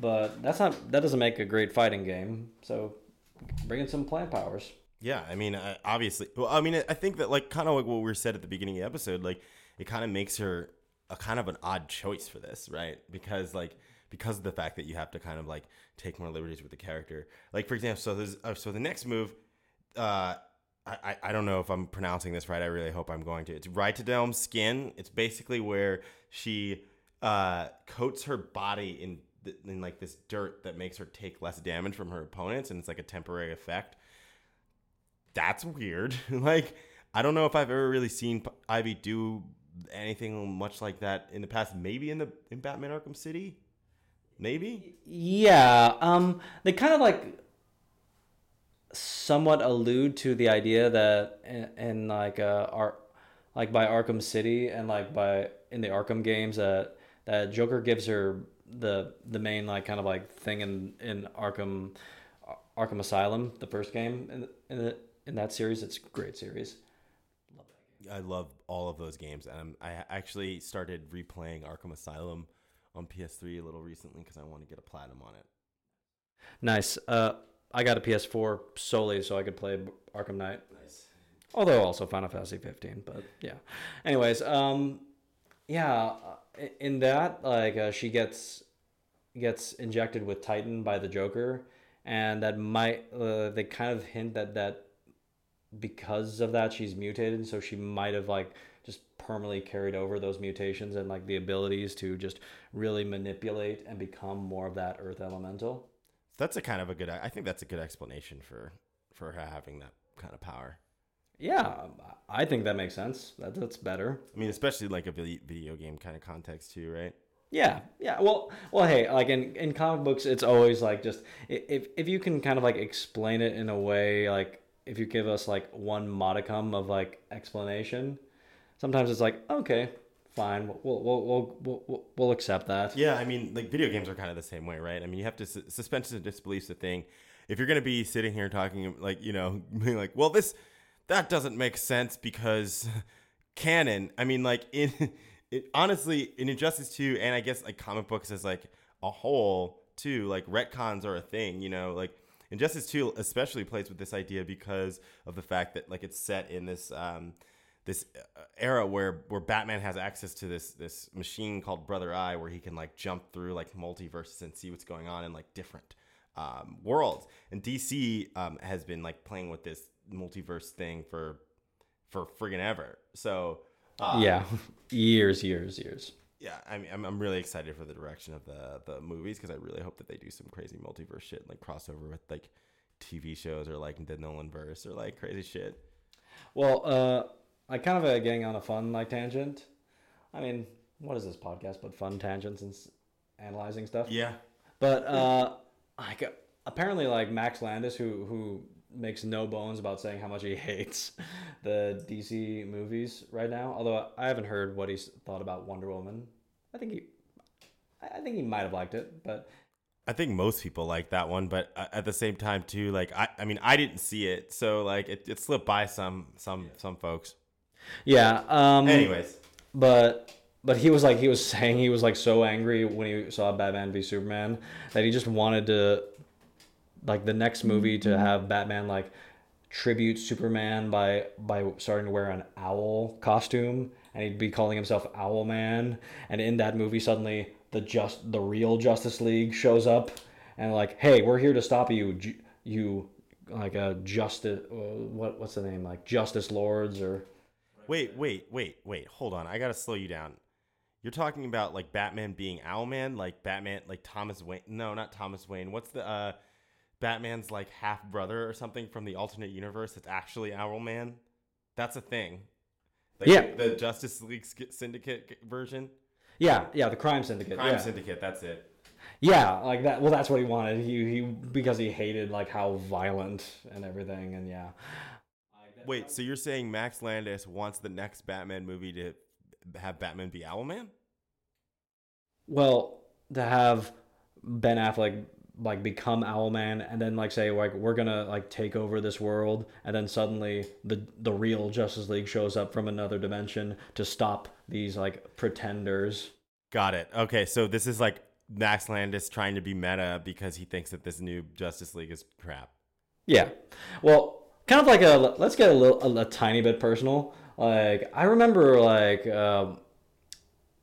but that's not that doesn't make a great fighting game so bring in some plant powers Yeah, I mean, obviously. Well, I mean, I think that like kind of like what we said at the beginning of the episode, like it kind of makes her a kind of an odd choice for this, right? Because like because of the fact that you have to kind of like take more liberties with the character. Like for example, so there's uh, so the next move, uh, I, I don't know if I'm pronouncing this right. I really hope I'm going to. It's Ritadelm skin. It's basically where she uh, coats her body in in like this dirt that makes her take less damage from her opponents, and it's like a temporary effect that's weird. [laughs] like, I don't know if I've ever really seen Ivy do anything much like that in the past. Maybe in the in Batman Arkham City, maybe. Yeah, um, they kind of like somewhat allude to the idea that in, in like uh, Ar- like by Arkham City and like by in the Arkham games that that Joker gives her the the main like kind of like thing in in Arkham Arkham Asylum, the first game in in, the, in that series. It's a great series. I love all of those games, and I'm, I actually started replaying Arkham Asylum on PS3 a little recently because I want to get a platinum on it. Nice. Uh, I got a PS4 solely so I could play Arkham Knight. Nice. Although also Final Fantasy 15, but yeah. Anyways, um, yeah, uh, in that like uh, she gets gets injected with Titan by the Joker, and that might uh, they kind of hint that that because of that she's mutated, so she might have like just permanently carried over those mutations and like the abilities to just really manipulate and become more of that earth elemental. That's a kind of a good. I think that's a good explanation for for her having that kind of power. Yeah, um, I think that makes sense. That, that's better. I mean, especially like a video game kind of context too, right? Yeah, yeah. Well, well, hey, like in, in comic books, it's always like just if if you can kind of like explain it in a way, like if you give us like one modicum of like explanation, sometimes it's like okay, fine, we'll we'll we'll we'll, we'll, accept that. Yeah, I mean, like video games are kind of the same way, right? I mean, you have to su- suspension of a thing. If you're gonna be sitting here talking like you know, [laughs] being like, well, this that doesn't make sense because [laughs] canon. I mean, like in [laughs] it, honestly, in Injustice Two, and I guess like comic books as like a whole too, like retcons are a thing. You know, like Injustice Two especially plays with this idea because of the fact that like it's set in this. Um, this uh, era where where Batman has access to this this machine called Brother Eye, where he can like jump through like multiverses and see what's going on in like different um, worlds. And DC um, has been like playing with this multiverse thing for for friggin' ever. So uh, yeah, [laughs] years, years, years. Yeah, I mean, I'm, I'm really excited for the direction of the the movies because I really hope that they do some crazy multiverse shit, like crossover with like TV shows or like the Nolan verse or like crazy shit. Well, uh, like kind of uh, getting on a fun like tangent. I mean, what is this podcast but fun tangents and s- analyzing stuff? Yeah. But uh, like apparently, like Max Landis, who who makes no bones about saying how much he [laughs] hates the DC movies right now. Although I haven't heard what he's thought about Wonder Woman. I think he, I think he might have liked it, but I think most people like that one, but at the same time too, like I, I mean, I didn't see it, so like it, it slipped by some, some, some folks. yeah. Um, Anyways, but but he was like he was saying he was like so angry when he saw Batman v Superman that he just wanted to like the next movie to have Batman like tribute Superman by by starting to wear an owl costume and he'd be calling himself Owl Man and in that movie suddenly the just the real Justice League shows up and like hey we're here to stop you you like a justice uh, what what's the name like Justice Lords or wait, wait, wait, wait, hold on, I gotta slow you down. You're talking about like Batman being Owlman, like Batman, like Thomas Wayne? No, not Thomas Wayne. What's the uh, Batman's like half brother or something from the alternate universe that's actually Owlman? That's a thing. Like Yeah. the Justice League Syndicate version. yeah yeah the Crime Syndicate Crime yeah. Syndicate. That's it. Yeah, like that. Well, that's what he wanted. He he because he hated like how violent and everything, and yeah. Wait, so you're saying Max Landis wants the next Batman movie to have Batman be Owlman? Well, to have Ben Affleck like become Owlman and then like say like we're gonna like take over this world, and then suddenly the the real Justice League shows up from another dimension to stop these like pretenders. Got it. Okay, so this is like Max Landis trying to be meta because he thinks that this new Justice League is crap. Yeah. Well, kind of like a let's get a little a, a tiny bit personal. Like I remember like um,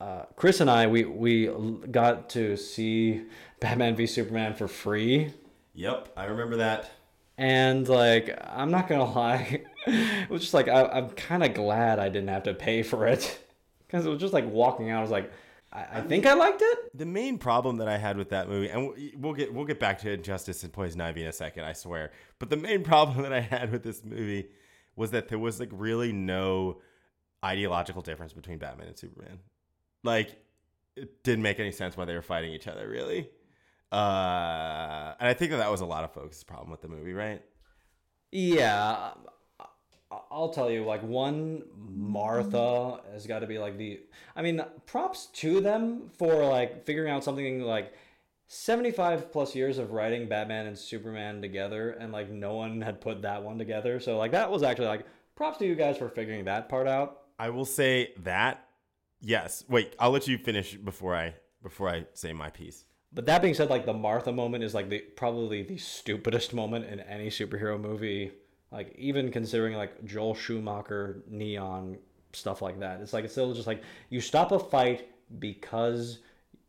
uh, Chris and I we we got to see Batman v Superman for free. Yep, I remember that. And like I'm not gonna lie, [laughs] it was just like I, I'm kind of glad I didn't have to pay for it [laughs] because it was just like walking out. I was like, I, I think I liked it. The main problem that I had with that movie, and we'll get we'll get back to Injustice and Poison Ivy in a second, I swear. But the main [laughs] problem that I had with this movie was that there was like really no ideological difference between Batman and Superman. Like, it didn't make any sense why they were fighting each other, really. Uh, and I think that that was a lot of folks' problem with the movie, right? Yeah, I'll tell you, like one Martha has got to be like the. I mean, props to them for like figuring out something like seventy-five plus years of writing Batman and Superman together, and like no one had put that one together. So like that was actually like props to you guys for figuring that part out. I will say that. Yes. Wait, I'll let you finish before I before I say my piece. But that being said, like the Martha moment is like the probably the stupidest moment in any superhero movie. Like even considering like Joel Schumacher, Neon stuff like that. It's like it's still just like you stop a fight because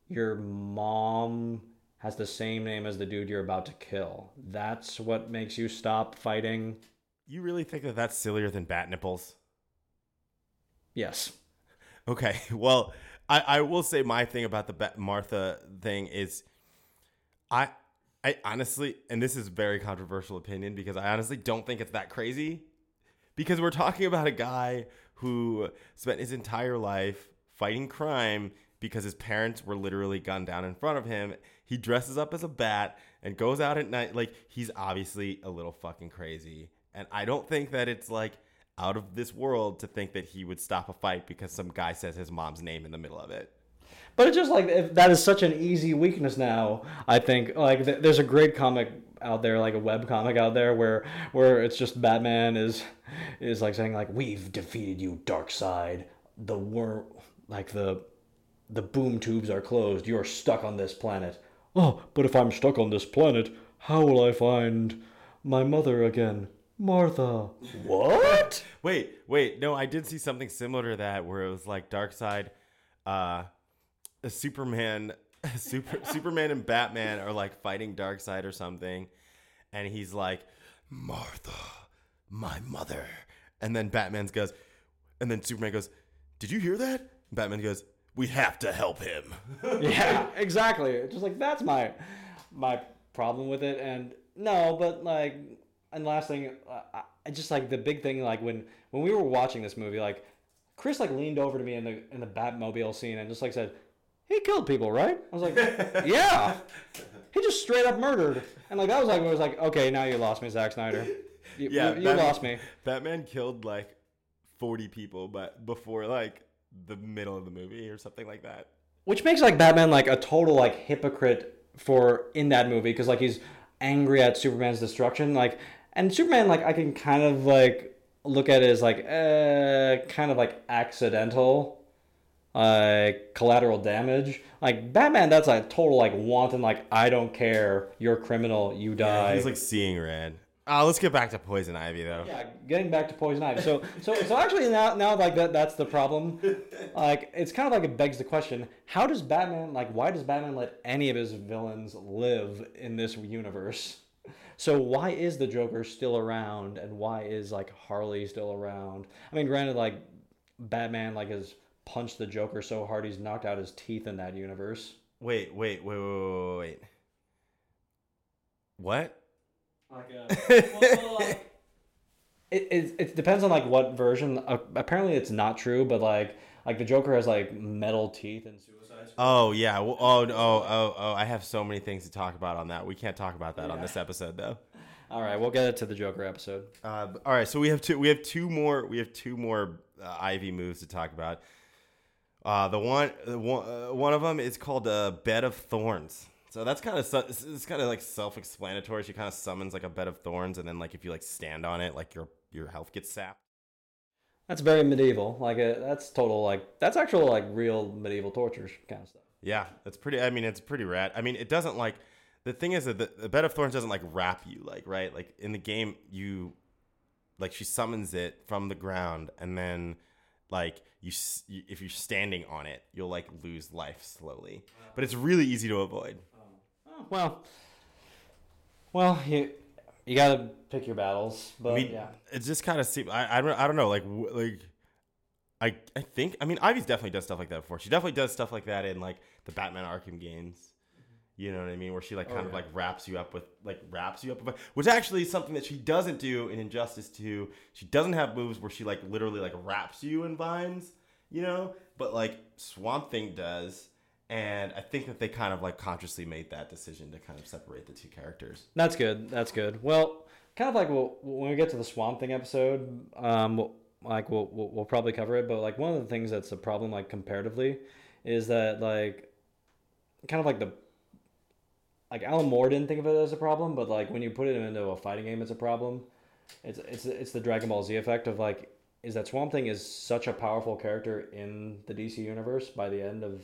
your mom has the same name as the dude you're about to kill. That's what makes you stop fighting. You really think that that's sillier than bat nipples? Yes. Okay. [laughs] Well, I, I will say my thing about the Martha thing is I I honestly and this is very controversial opinion because I honestly don't think it's that crazy because we're talking about a guy who spent his entire life fighting crime because his parents were literally gunned down in front of him. He dresses up as a bat and goes out at night like he's obviously a little fucking crazy. And I don't think that it's like out of this world to think that he would stop a fight because some guy says his mom's name in the middle of it. But it's just like that is such an easy weakness now. I think like th- there's a great comic out there, like a web comic out there, where where it's just Batman is is like saying like we've defeated you, Darkseid. The worm, like the the boom tubes are closed. You're stuck on this planet. Oh, but if I'm stuck on this planet, how will I find my mother again? Martha. What? Wait, wait, no, I did see something similar to that where it was like Darkseid, uh, a Superman, [laughs] Super Superman and Batman are like fighting Darkseid or something, and he's like, Martha, my mother, and then Batman's goes, and then Superman goes, Did you hear that? Batman goes, We have to help him. [laughs] yeah, exactly. Just like that's my my problem with it. And no, but like, and last thing, uh, I, I just like the big thing. Like when when we were watching this movie, like Chris like leaned over to me in the in the Batmobile scene and just like said, "He killed people, right?" I was like, [laughs] "Yeah." He just straight up murdered, and like that was like, it was like, okay, now you lost me, Zack Snyder. You, yeah, you, you Batman- lost me. Batman killed like forty people, but before like the middle of the movie or something like that. which makes like Batman like a total like hypocrite for in that movie because like he's angry at Superman's destruction like and Superman like I can kind of like look at it as like uh kind of like accidental like collateral damage like Batman that's like total like wanton like I don't care you're a criminal you die He's like seeing red. Uh, let's get back to Poison Ivy though. yeah, getting back to Poison Ivy. So, so, so actually now, now like that, that's the problem. [laughs] Like, it's kind of like it begs the question: How does Batman like? Why does Batman let any of his villains live in this universe? So why is the Joker still around, and why is like Harley still around? I mean, granted, like Batman like has punched the Joker so hard he's knocked out his teeth in that universe. Wait, wait, wait, wait, wait, wait. What? Like, uh, [laughs] it, it, it depends on like what version. Uh, apparently, it's not true, but like like the Joker has like metal teeth and Suicide Oh yeah. Well, oh no. Oh oh oh. I have so many things to talk about on that. We can't talk about that on this episode though. [laughs] All right, we'll get it to the Joker episode. Uh, all right. So we have two. We have two more. We have two more uh, Ivy moves to talk about. Uh, the one, the one, uh, one of them is called a bed of thorns. So that's kind of su- it's- it's kind of like self-explanatory. She kind of summons like a bed of thorns, and then like if you like stand on it, like your your health gets sapped. That's very medieval. Like uh that's total like that's actual like real medieval torture kind of stuff. Yeah, that's pretty. I mean, it's pretty rad. I mean, it doesn't like the thing is that the, the bed of thorns doesn't like wrap you, like right, like in the game you like she summons it from the ground, and then like you, you if you're standing on it, you'll like lose life slowly. But it's really easy to avoid. Oh, well, well, you you gotta pick your battles, but I mean, yeah. it just kind of seems. I, I don't. I don't know. Like like. I, I think I mean Ivy's definitely does stuff like that before. She definitely does stuff like that in like the Batman Arkham games. You know what I mean? Where she like oh, kind of like wraps you up with like wraps you up with which actually is something that she doesn't do in Injustice 2. She doesn't have moves where she like literally like wraps you in vines, you know? But like Swamp Thing does. And I think that they kind of like consciously made that decision to kind of separate the two characters. That's good. That's good. Well, kind of like when we get to the Swamp Thing episode, um, we'll, like we'll, we'll we'll probably cover it. But like one of the things that's a problem, like comparatively, is that like kind of like the like Alan Moore didn't think of it as a problem, but like when you put it into a fighting game, it's a problem. It's it's it's the Dragon Ball Z effect of like is that Swamp Thing is such a powerful character in the DC universe by the end of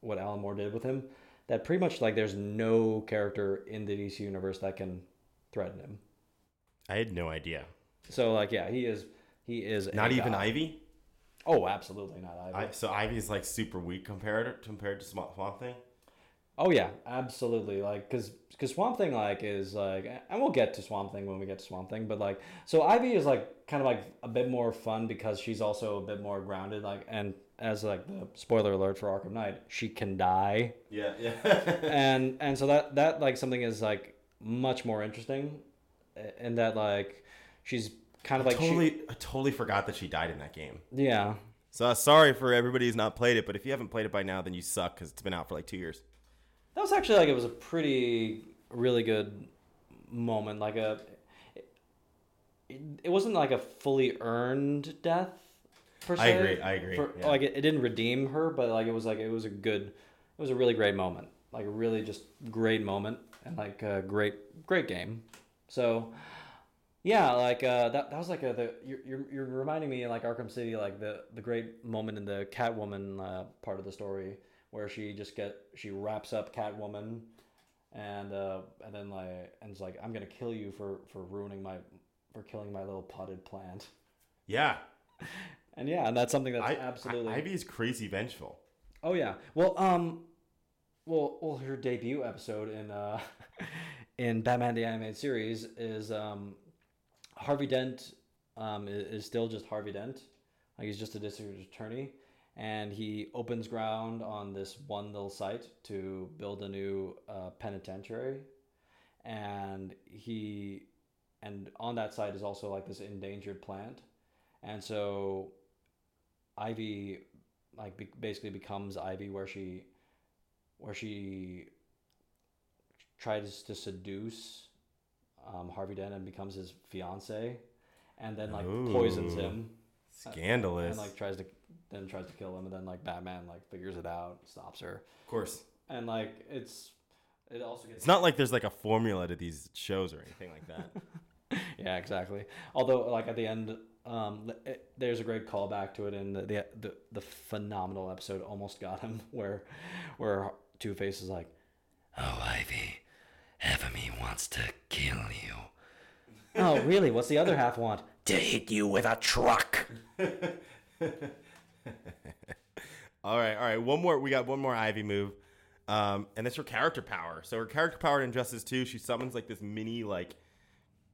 what Alan Moore did with him that pretty much like there's no character in the DC universe that can threaten him. I had no idea. So like yeah, he is he is Not even god. Ivy? Oh, absolutely not Ivy. I, so Ivy's like super weak compared compared to Swamp Swamp Thing? Oh yeah, absolutely. Like, cause, cause Swamp Thing like is like, and we'll get to Swamp Thing when we get to Swamp Thing. But like, so Ivy is like kind of like a bit more fun because she's also a bit more grounded. Like, and as like the spoiler alert for Arkham Knight, she can die. Yeah, yeah. [laughs] and and so that that like something is like much more interesting, in that like she's kind of like she- totally, I totally forgot that she died in that game. yeah. So uh, sorry for everybody who's not played it, but if you haven't played it by now, then you suck because it's been out for like two years. That was actually like it was a pretty really good moment. Like a, it, it wasn't like a fully earned death. Per I agree, I agree, For, yeah. Like it, it didn't redeem her, but like it was like it was a good, it was a really great moment. Like a really just great moment and like a great great game. So. Yeah, like uh, that. That was like a, the you're, you're you're reminding me like Arkham City, like the the great moment in the Catwoman uh, part of the story where she just get she wraps up Catwoman, and uh, and then like and it's like I'm gonna kill you for for ruining my for killing my little potted plant. Yeah, [laughs] And yeah, and that's something that's I, absolutely. I, Ivy is crazy vengeful. Oh yeah. Well, um, well, well, her debut episode in uh, [laughs] in Batman the Animated Series is um, Harvey Dent um is, is still just Harvey Dent, like he's just a district attorney, and he opens ground on this one little site to build a new uh, penitentiary, and he, and on that site is also like this endangered plant, and so Ivy like be- basically becomes Ivy where she where she tries to seduce um, Harvey Dent and becomes his fiance and then like poisons him Scandalous. and like tries to then tries to kill him and then like Batman like figures it out stops her of course, and like it's it also gets it's not like there's like a formula to these shows or anything like that. [laughs] yeah, exactly. Although, like at the end, um, it, there's a great callback to it in the, the the the phenomenal episode "Almost Got Him," [laughs] where where Two Face is like, "Oh, Ivy, half of me wants to kill you." [laughs] oh, really? What's the other half want? To hit you with a truck. [laughs] all right, all right. One more. We got one more Ivy move, um, and that's her character power. So her character power in Injustice Two, she summons like this mini like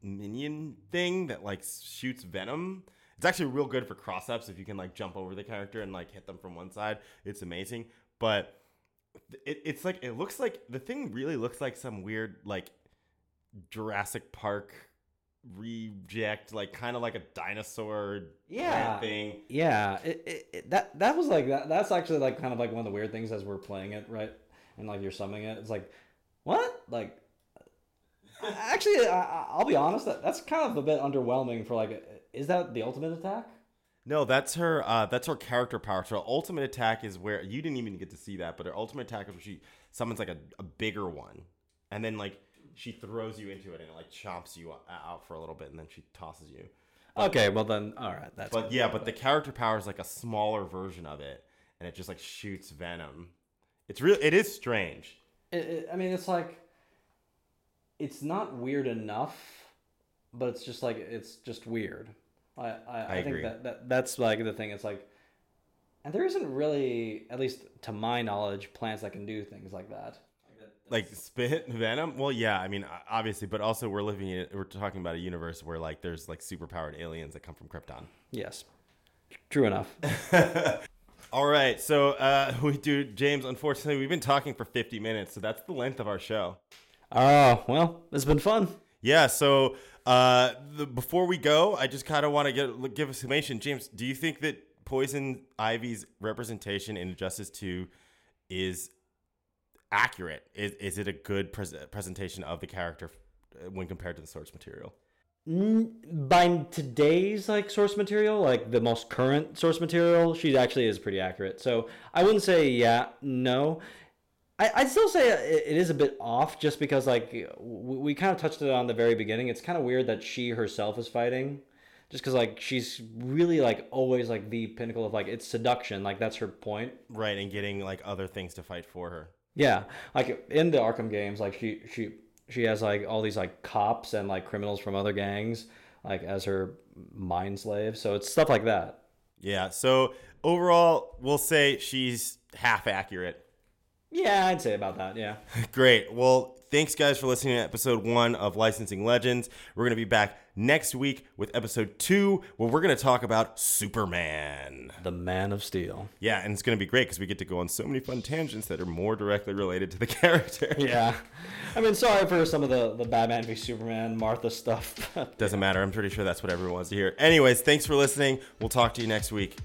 minion thing that like shoots venom. It's actually real good for cross ups if you can like jump over the character and like hit them from one side. It's amazing, but it, it's like it looks like the thing really looks like some weird like Jurassic Park reject, like kind of like a dinosaur Yeah. thing. Yeah, it, it, it, that that was like that. That's actually like kind of like one of the weird things as we're playing it, right? And like you're summing it. It's like, what? Like, actually, I, I- I'll be honest. That that's kind of a bit underwhelming for like. Is that the ultimate attack? No, that's her. Uh, that's her character power. So her ultimate attack is where you didn't even get to see that, but her ultimate attack is where she summons like a, a bigger one, and then like she throws you into it and it like chomps you out for a little bit, and then she tosses you. Okay, well then, all right. That's But yeah, but the character power is like a smaller version of it, and it just like shoots venom. It's real. It is strange. It, it, I mean, it's like, it's not weird enough, but it's just like it's just weird. I I, I, think agree. that, that that's like the thing. It's like, and there isn't really, at least to my knowledge, plants that can do things like that. Like spit venom. Well, yeah. I mean, obviously, but also we're living in. We're talking about a universe where like there's like superpowered aliens that come from Krypton. Yes, true enough. [laughs] All right, so uh, [laughs] we do, James. Unfortunately, we've been talking for 50 minutes, so that's the length of our show. Oh well, it's been fun. Yeah. So uh, the, before we go, I just kind of want to get give a summation. James, do you think that Poison Ivy's representation in Justice Two is accurate? Is is it a good pres- presentation of the character uh, when compared to the source material? By today's like source material, like the most current source material, she actually is pretty accurate. So I wouldn't say yeah, no. I, I'd still say it it is a bit off, just because like we, we kind of touched it on the very beginning. It's kind of weird that she herself is fighting, just because like she's really like always like the pinnacle of like it's seduction, like that's her point. Right, and getting like other things to fight for her. Yeah, like in the Arkham games, like she she she has like all these like cops and like criminals from other gangs like as her mind slaves. So it's stuff like that. Yeah. So overall, we'll say she's half accurate. Yeah, I'd say about that. Yeah. [laughs] Great. Well, thanks guys for listening to episode one of Licensing Legends. We're going to be back next week with episode two, where we're going to talk about Superman. The Man of Steel. Yeah, and it's going to be great because we get to go on so many fun tangents that are more directly related to the [laughs] character. Yeah. I mean, sorry for some of the, the Batman v Superman, Martha stuff. Doesn't matter. I'm pretty sure that's what everyone wants to hear. Anyways, thanks for listening. We'll talk to you next week.